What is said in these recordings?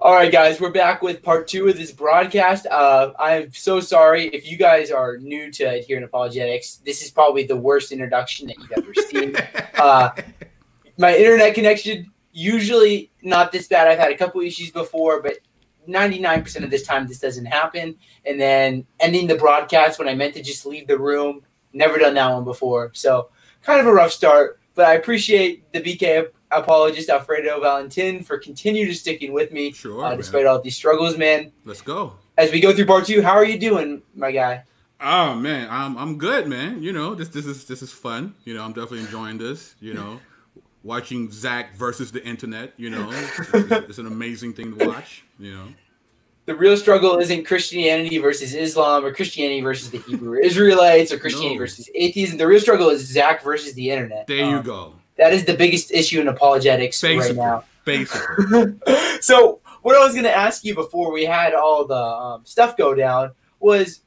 All right, guys, we're back with part two of this broadcast. Uh, I'm so sorry if you guys are new to Adherent Apologetics. This is probably the worst introduction that you've ever seen. uh, my internet connection usually not this bad. I've had a couple issues before, but 99% of this time this doesn't happen. And then ending the broadcast when I meant to just leave the room. Never done that one before. So kind of a rough start, but I appreciate the BK apologist Alfredo Valentin for continuing to sticking with me Sure, uh, despite all these struggles, man. Let's go. As we go through part two, how are you doing, my guy? Oh man, I'm I'm good, man. You know, this this is this is fun. You know, I'm definitely enjoying this. You know, watching Zach versus the internet. You know, it's, it's an amazing thing to watch. You know, The real struggle isn't Christianity versus Islam or Christianity versus the Hebrew Israelites or Christianity No. versus atheism. The real struggle is Zach versus the internet. there you Um, go. That is the biggest issue in apologetics Basically, right now. basically. so what I was going to ask you before we had all the um, stuff go down was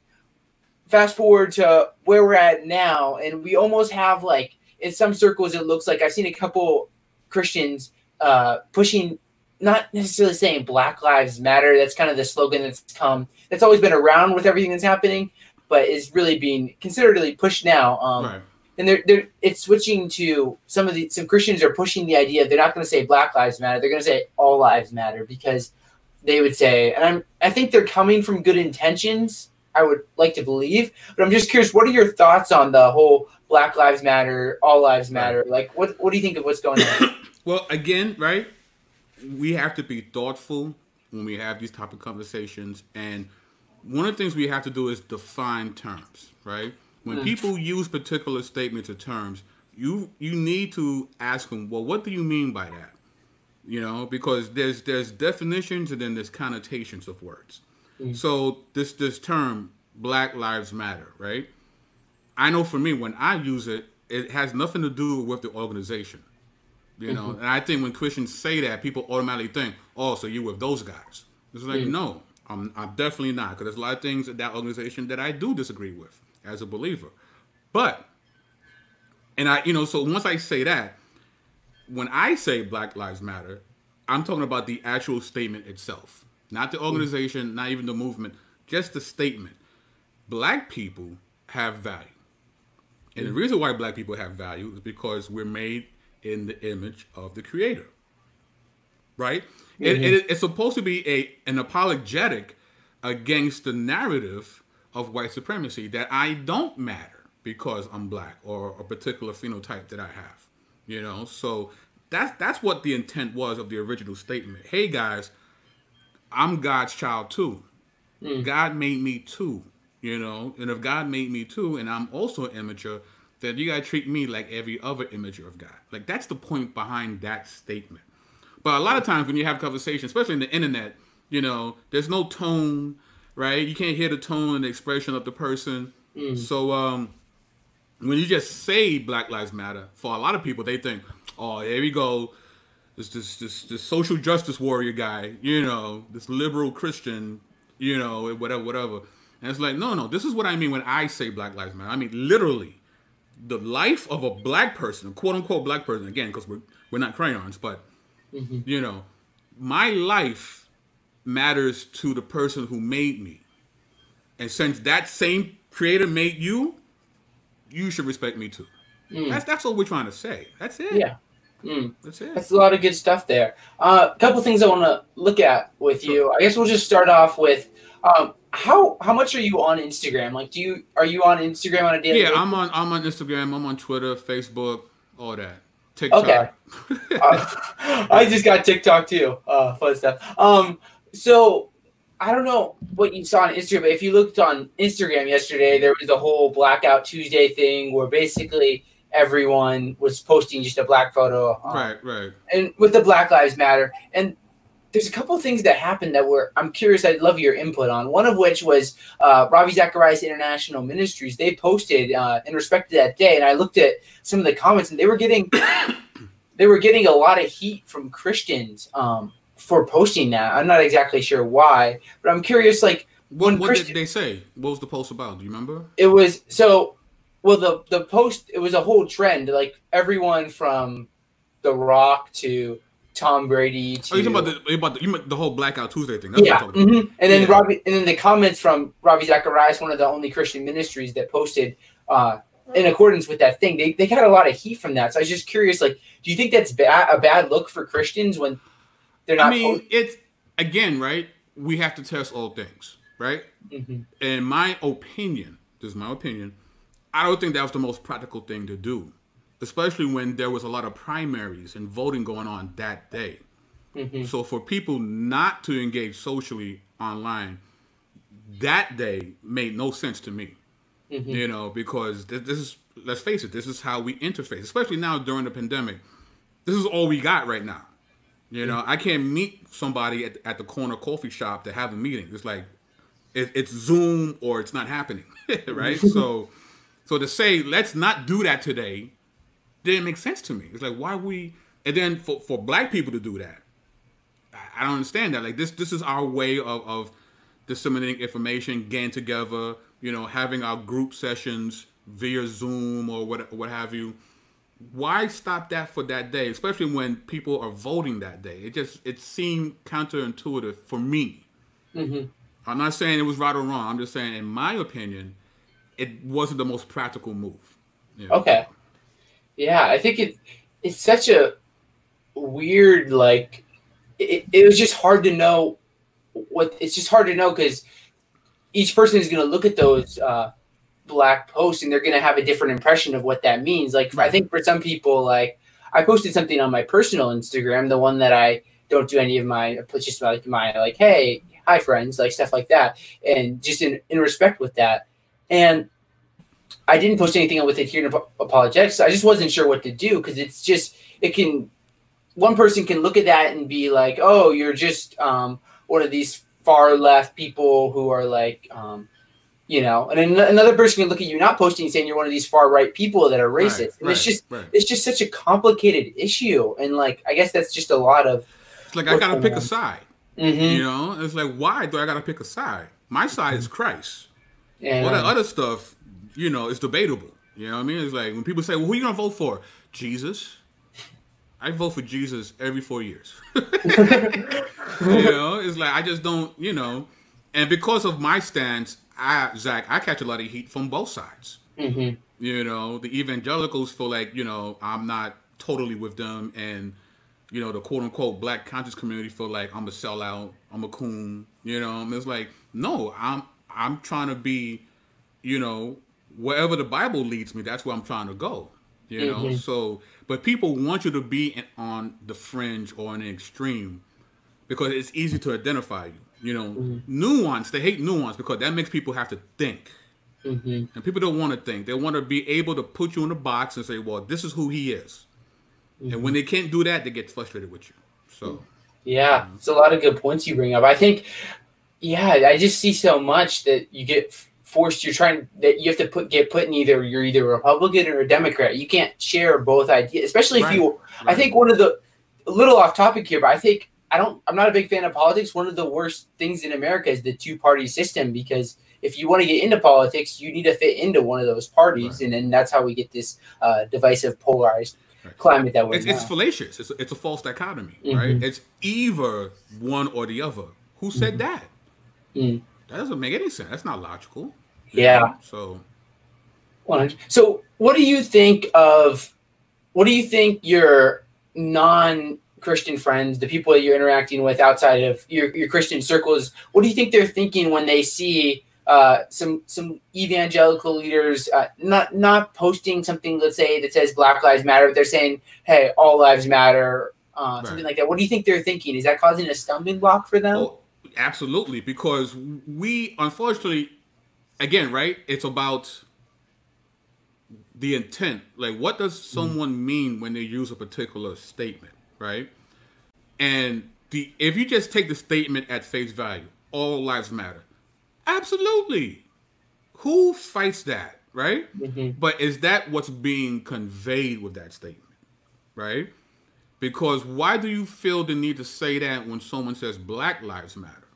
fast forward to where we're at now, and we almost have like in some circles it looks like I've seen a couple Christians uh, pushing, not necessarily saying Black Lives Matter. That's kind of the slogan that's come that's always been around with everything that's happening, but is really being considerably pushed now. Um, right. And they're, they're it's switching to some of the some Christians are pushing the idea they're not going to say Black Lives Matter they're going to say all lives matter because they would say and I'm I think they're coming from good intentions I would like to believe but I'm just curious what are your thoughts on the whole Black Lives Matter all lives matter like what what do you think of what's going on Well, again, right? We have to be thoughtful when we have these type of conversations, and one of the things we have to do is define terms, right? When hmm. people use particular statements or terms, you you need to ask them, well, what do you mean by that? You know, because there's there's definitions and then there's connotations of words. Hmm. So this this term Black Lives Matter, right? I know for me when I use it, it has nothing to do with the organization. You know, mm-hmm. and I think when Christians say that, people automatically think, "Oh, so you with those guys?" It's like, hmm. no, I'm, I'm definitely not, because there's a lot of things at that organization that I do disagree with as a believer. But, and I, you know, so once I say that, when I say Black Lives Matter, I'm talking about the actual statement itself, not the organization, not even the movement, just the statement. Black people have value. And the reason why black people have value is because we're made in the image of the creator. Right? It- mm-hmm. it- it's supposed to be a an apologetic against the narrative of white supremacy that I don't matter because I'm black or a particular phenotype that I have. You know, so that's that's what the intent was of the original statement. Hey guys, I'm God's child too. Hmm. God made me too, you know. And if God made me too, and I'm also an imager, then you gotta treat me like every other imager of God. Like that's the point behind that statement. But a lot of times when you have conversations, especially in the internet, you know, there's no tone, right? You can't hear the tone and the expression of the person. So um, when you just say Black Lives Matter, for a lot of people, they think, oh, there we go. This, this, this, this social justice warrior guy, you know, this liberal Christian, you know, whatever, whatever. And it's like, no, no, this is what I mean when I say Black Lives Matter. I mean, literally, the life of a black person, quote unquote black person, again, because we're, we're not crayons, but, you know, my life matters to the person who made me. And since that same creator made you, you should respect me too. That's that's what we're trying to say. That's it. yeah That's it. That's a lot of good stuff there. A uh, couple things I want to look at with you. I guess we'll just start off with um, how how much are you on Instagram? Like, do you are you on Instagram on a daily? Yeah, basis? I'm on I'm on Instagram, I'm on Twitter, Facebook, all that. TikTok. Okay. Uh, I just got TikTok too. Uh, fun stuff. Um, so I don't know what you saw on Instagram, but if you looked on Instagram yesterday, there was a whole Blackout Tuesday thing where basically everyone was posting just a black photo. um, Right, right. and with the Black Lives Matter. And there's a couple of things that happened that were I'm curious. I'd love your input on. One of which was uh, Ravi Zacharias International Ministries. They posted uh, in respect to that day, and I looked at some of the comments, and they were getting they were getting a lot of heat from Christians um, for posting that. I'm not exactly sure why, but I'm curious. Like What, what Christian- did they say? What was the post about? Do you remember? it was so well the the post it was a whole trend like everyone from the rock to Tom Brady to Oh, you talking about the about the, you meant the whole Blackout Tuesday thing? That's yeah, what I'm talking about. mhm. and then Yeah. Robbie, and then the comments from Ravi Zacharias, one of the only Christian ministries that posted uh, in accordance with that thing. They, they got a lot of heat from that. So I was just curious, like, do you think that's bad, a bad look for Christians when they're not? I mean, it's again, right? We have to test all things, right? Mhm. In my opinion, this is my opinion. I don't think that was the most practical thing to do, especially when there was a lot of primaries and voting going on that day. Mhm. So for people not to engage socially online that day made no sense to me. Mhm. You know, because this, this is let's face it, this is how we interface, especially now during the pandemic. This is all we got right now. You know, I can't meet somebody at, at the corner coffee shop to have a meeting. It's like it, it's Zoom or it's not happening, right? so, so to say let's not do that today didn't make sense to me. It's like why we and then for, for black people to do that, I, I don't understand that. Like this this is our way of, of disseminating information, getting together, you know, having our group sessions via Zoom or what what have you. Why stop that for that day, especially when people are voting that day? It just it seemed counterintuitive for me. Mhm. I'm not saying it was right or wrong. I'm just saying, in my opinion, it wasn't the most practical move. you know? Okay. Yeah, I think it it's such a weird like it, it was just hard to know what it's just hard to know because each person is going to look at those uh, black post and they're going to have a different impression of what that means. Like I think for some people, like I posted something on my personal Instagram, the one that I don't do any of my it's just like my like hey hi friends like stuff like that and just in, in respect with that and I didn't post anything with it adherent ap- apologetics. I just wasn't sure what to do because it's just it can one person can look at that and be like, oh, you're just um, one of these far left people who are like, um, you know, and an- another person can look at you not posting saying you're one of these far right people that are racist. Right, and it's just right. it's just such a complicated issue, and like I guess that's just a lot of. It's like I gotta pick going a on? side. Mhm. You know, it's like why do I gotta pick a side? My side is Christ. And, All that other stuff, you know, is debatable. You know what I mean? It's like when people say, "Well, who you gonna vote for?" Jesus. I vote for Jesus every four years. you know, it's like I just don't, you know, and because of my stance, I Zach, I catch a lot of heat from both sides. mhm. You know, the evangelicals feel like, you know, I'm not totally with them and you know, the quote unquote black conscious community feel like I'm a sellout, I'm a coon, you know. And it's like, no, I'm I'm trying to be, you know, wherever the Bible leads me, that's where I'm trying to go. You know, Mhm. so but people want you to be in, on the fringe or in the extreme because it's easy to identify you. You know, mm-hmm. nuance. They hate nuance because that makes people have to think. Mhm. And people don't want to think. They want to be able to put you in a box and say, well, this is who he is. And mm-hmm. when they can't do that, they get frustrated with you. So, mm-hmm. Yeah, it's a lot of good points you bring up. I think, yeah, I just see so much that you get forced. You're trying that you have to put get put in either you're either a Republican or a Democrat. You can't share both ideas, especially if Right, you. I think one of the a little off topic here, but I think I don't. I'm not a big fan of politics. One of the worst things in America is the two party system because if you want to get into politics, you need to fit into one of those parties, Right. and then that's how we get this uh, divisive, polarized Right. climate that we're it's, in. it's fallacious. It's, it's a false dichotomy, Mhm. right? It's either one or the other. Who said that? Mm. That doesn't make any sense. That's not logical. Yeah. So, 100. So, what do you think of? What do you think your non-Christian friends, the people that you're interacting with outside of your, your Christian circles, what do you think they're thinking when they see uh, some some evangelical leaders uh, not not posting something, let's say that says Black Lives Matter, but they're saying, "Hey, all lives matter," uh, something like that. What do you think they're thinking? Is that causing a stumbling block for them? oh, absolutely. Because we, unfortunately, again, right? It's about the intent. Like, what does someone mean when they use a particular statement, right? And the if you just take the statement at face value, all lives matter. Absolutely. Who fights that, right? Mhm. But is that what's being conveyed with that statement, right? Because why do you feel the need to say that when someone says Black Lives Matter?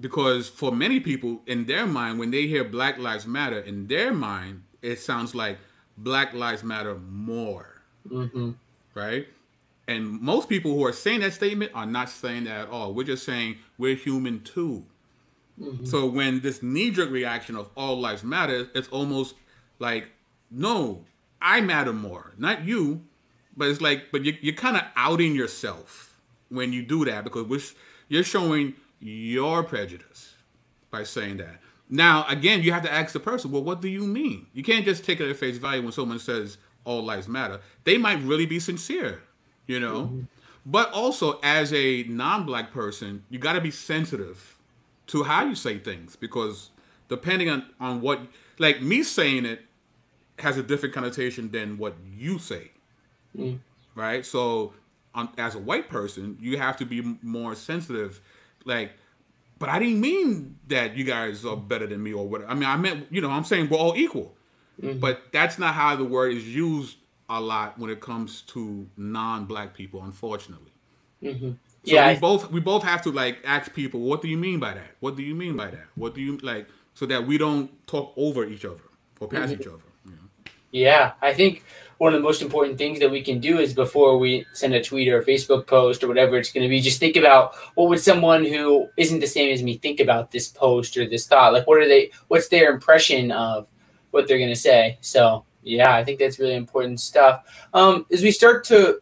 Because for many people, in their mind, when they hear Black Lives Matter, in their mind, it sounds like Black Lives Matter more Mhm. right? And most people who are saying that statement are not saying that at all. We're just saying we're human too. Mm-hmm. So when this knee jerk reaction of all lives matter, it's almost like, no, I matter more, not you. But it's like, but you, you're kind of outing yourself when you do that because you're showing your prejudice by saying that. Now, again, you have to ask the person, well, what do you mean? You can't just take it at face value when someone says all lives matter. They might really be sincere, you know? Mm-hmm. But also, as a non black person, you got to be sensitive to how you say things because depending on, on what, like me saying it has a different connotation than what you say, mm. right? So, on, as a white person, you have to be more sensitive. Like, but I didn't mean that you guys are better than me or whatever. I mean, I meant, you know, I'm saying we're all equal. Mm-hmm. But that's not how the word is used a lot when it comes to non-black people, unfortunately. Mm-hmm. So yeah, we I... both we both have to like ask people, what do you mean by that? What do you mean by that? What do you like so that we don't talk over each other or past mm-hmm. each other. Yeah, I think one of the most important things that we can do is before we send a tweet or a Facebook post or whatever it's going to be, just think about what would someone who isn't the same as me think about this post or this thought. Like, what are they? What's their impression of what they're going to say? So, yeah, I think that's really important stuff. Um, as we start to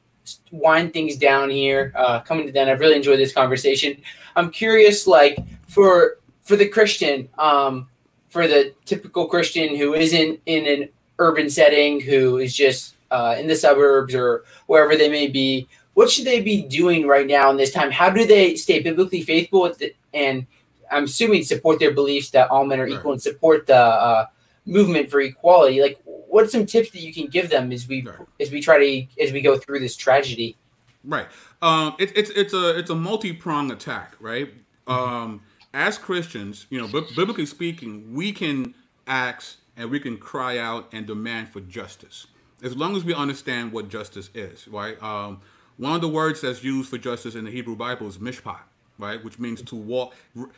wind things down here, uh, coming to the end, I've really enjoyed this conversation. I'm curious, like for for the Christian, um, for the typical Christian who isn't in an urban setting who is just uh, in the suburbs or wherever they may be, what should they be doing right now in this time? How do they stay biblically faithful with it? And I'm assuming support their beliefs that all men are equal right. and support the uh, movement for equality. Like, what's some tips that you can give them as we right. as we try to as we go through this tragedy? Right. Um, it, it's it's a it's a multi pronged attack, right? Mm-hmm. Um, as Christians, you know, b- biblically speaking, we can ask and we can cry out and demand for justice. As long as we understand what justice is, right? Um, one of the words that's used for justice in the Hebrew Bible is mishpat, right? Which means to walk,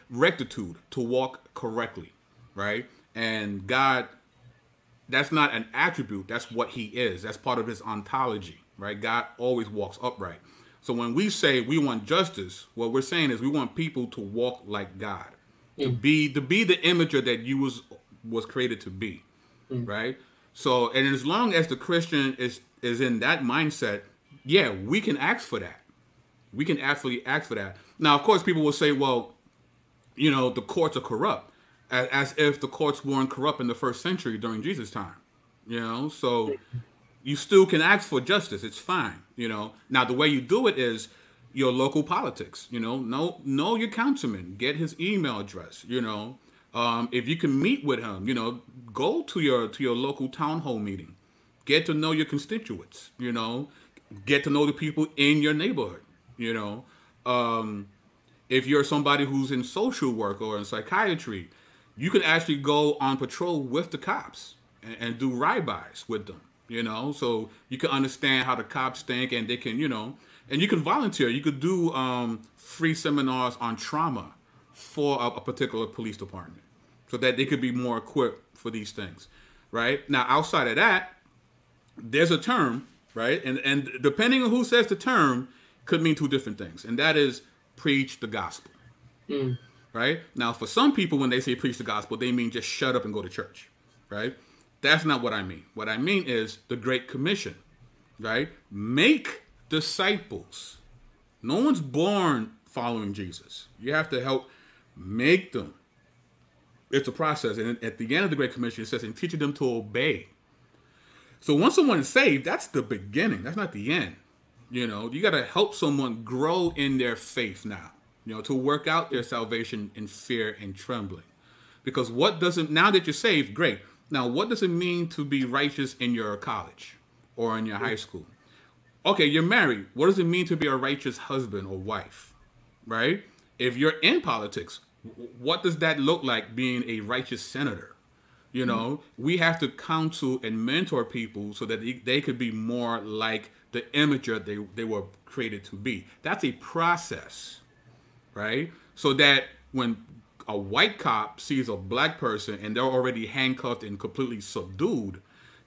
rectitude, to walk correctly, right? And God, that's not an attribute, that's what He is. That's part of His ontology, right? God always walks upright. So when we say we want justice, what we're saying is we want people to walk like God, to mm. be to be the imager that you was was created to be, mm. right? So, and as long as the Christian is is in that mindset, yeah, we can ask for that. We can actually ask for that. Now, of course, people will say, well, you know, the courts are corrupt, as, if the courts weren't corrupt in the first century during Jesus' time. You know, so you still can ask for justice. It's fine. You know, now the way you do it is your local politics. You know, know know your councilman, get his email address. You know, um, if you can meet with him, you know, go to your to your local town hall meeting, get to know your constituents. You know, get to know the people in your neighborhood. You know, um, if you're somebody who's in social work or in psychiatry, you can actually go on patrol with the cops and, and do ride-bys with them. You know, so you can understand how the cops think, and they can, you know, and you can volunteer. You could do um, free seminars on trauma for a, a particular police department so that they could be more equipped for these things, right? Now, outside of that, there's a term, right? And and depending on who says the term, could mean two different things, and that is preach the gospel, mm. Right? Now, for some people, when they say preach the gospel, they mean just shut up and go to church, right? That's not what I mean. What I mean is the Great Commission, right? Make disciples. No one's born following Jesus. You have to help make them. It's a process. And at the end of the Great Commission, it says, and teaching them to obey. So once someone is saved, that's the beginning. That's not the end. You know, you got to help someone grow in their faith now, you know, to work out their salvation in fear and trembling. Because what doesn't, now that you're saved, great. Now, what does it mean to be righteous in your college or in your high school? Okay, you're married. What does it mean to be a righteous husband or wife? Right? If you're in politics, what does that look like being a righteous senator? You know, mm-hmm. we have to counsel and mentor people so that they, they could be more like the imager they, they were created to be. That's a process, right? So that when a white cop sees a black person and they're already handcuffed and completely subdued,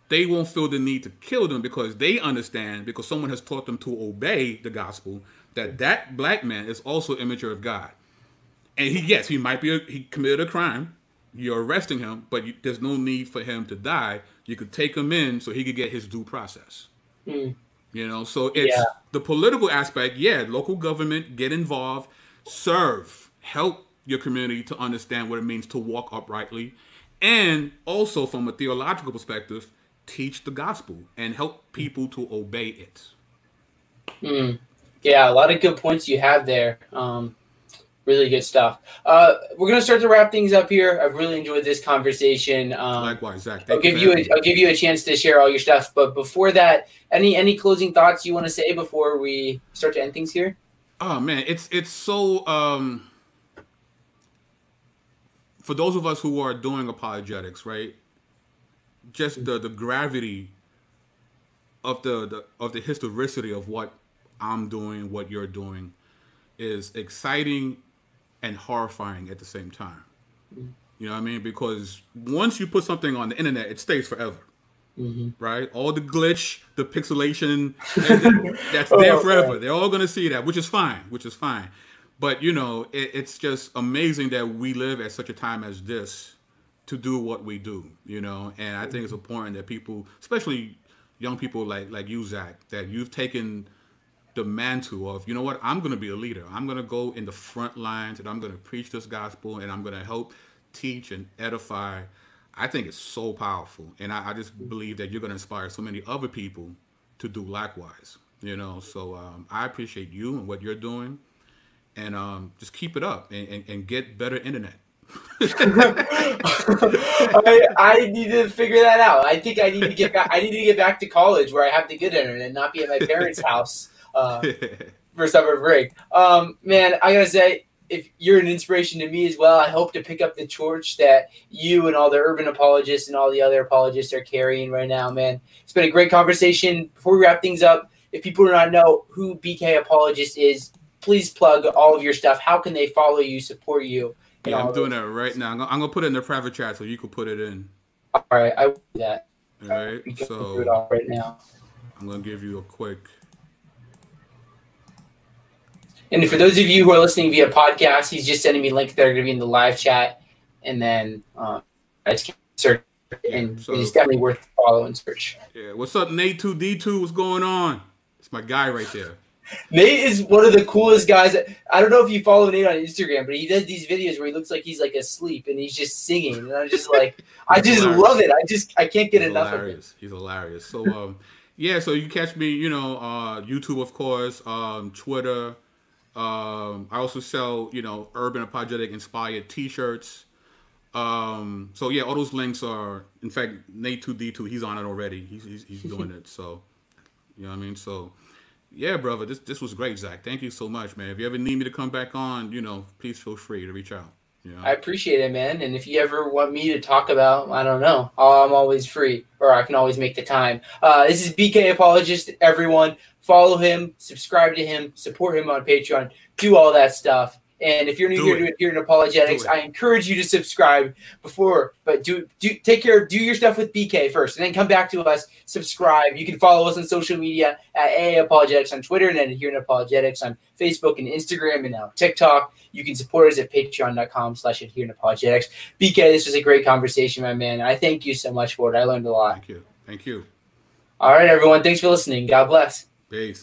they won't feel the need to kill them because they understand because someone has taught them to obey the gospel that that black man is also immature of God. And he, yes, he might be, a, he committed a crime. You're arresting him, but you, there's no need for him to die. You could take him in so he could get his due process. Mm. You know, so it's Yeah. the political aspect. Yeah, local government, get involved, serve, help your community to understand what it means to walk uprightly. And also, from a theological perspective, teach the gospel and help people to obey it. Mm. Yeah, a lot of good points you have there. Um, really good stuff. Uh, we're gonna start to wrap things up here. I've really enjoyed this conversation. Um, Likewise, Zach. I'll give you a. I'll give you a chance to share all your stuff. But before that, any any closing thoughts you want to say before we start to end things here? Oh man, it's it's so um for those of us who are doing apologetics, right? Just the the gravity of the, the of the historicity of what I'm doing, what you're doing is exciting and horrifying at the same time. You know what I mean? Because once you put something on the internet, it stays forever. Mm-hmm. Right? All the glitch, the pixelation, that's there Oh, forever. They're all gonna see that, which is fine, which is fine. But you know, it, it's just amazing that we live at such a time as this to do what we do. You know, and I think it's mm-hmm. important that people, especially young people like like you, Zach, that you've taken the mantle of, you know what, I'm going to be a leader. I'm going to go in the front lines and I'm going to preach this gospel and I'm going to help teach and edify. I think it's so powerful. And I, I just believe that you're going to inspire so many other people to do likewise. You know, so um, I appreciate you and what you're doing. And um, just keep it up and, and, and get better internet. I, I need to figure that out. I think I need to get back. I need to get back to college where I have the good internet and not be at my parents' house uh, for summer break. Um, man, I gotta say, if you're an inspiration to me as well, I hope to pick up the torch that you and all the urban apologists and all the other apologists are carrying right now. Man, it's been a great conversation. Before we wrap things up, if people do not know who BK Apologist is, please plug all of your stuff. How can they follow you, support you? yeah, I'm doing that right now. I'm gonna, I'm gonna put it in the private chat so you can put it in. All right, I will do that. All right. Can do it So all right now. I'm gonna give you a quick. And for those of you who are listening via podcast, he's just sending me links that are going to be in the live chat, and then uh, I just search, and so- it's definitely worth the follow and search. Yeah, what's up, Nate two D two? What's going on? It's my guy right there. Nate is one of the coolest guys. I don't know if you follow Nate on Instagram, but he does these videos where he looks like he's like asleep and he's just singing, and I'm just like, I just hilarious. love it. I just I can't get He's enough of it. hilarious. He's hilarious. So um, yeah. So you catch me, you know, uh, YouTube of course, um, Twitter. Um, I also sell, you know, urban apologetic inspired T-shirts. Um, so yeah, all those links are. In fact, Nate two D two, he's on it already. He's he's, he's doing it. So you know what I mean. So yeah, brother, this this was great, Zach. Thank you so much, man. If you ever need me to come back on, you know, please feel free to reach out. Know? I appreciate it, man. And if you ever want me to talk about, I don't know, I'm always free, or I can always make the time. Uh, this is BK Apologist. Everyone, follow him, subscribe to him, support him on Patreon, do all that stuff. And if you're new Do here it. to Adherent Apologetics, it. I encourage you to subscribe before, but do do take care do your stuff with BK first, and then come back to us. Subscribe. You can follow us on social media at AA Apologetics on Twitter, and then Adherent Apologetics on Facebook and Instagram, and now TikTok. You can support us at patreon.com slash adherent apologetics. BK, this was a great conversation, my man. I thank you so much for it. I learned a lot. Thank you. Thank you. All right, everyone. Thanks for listening. God bless. Peace.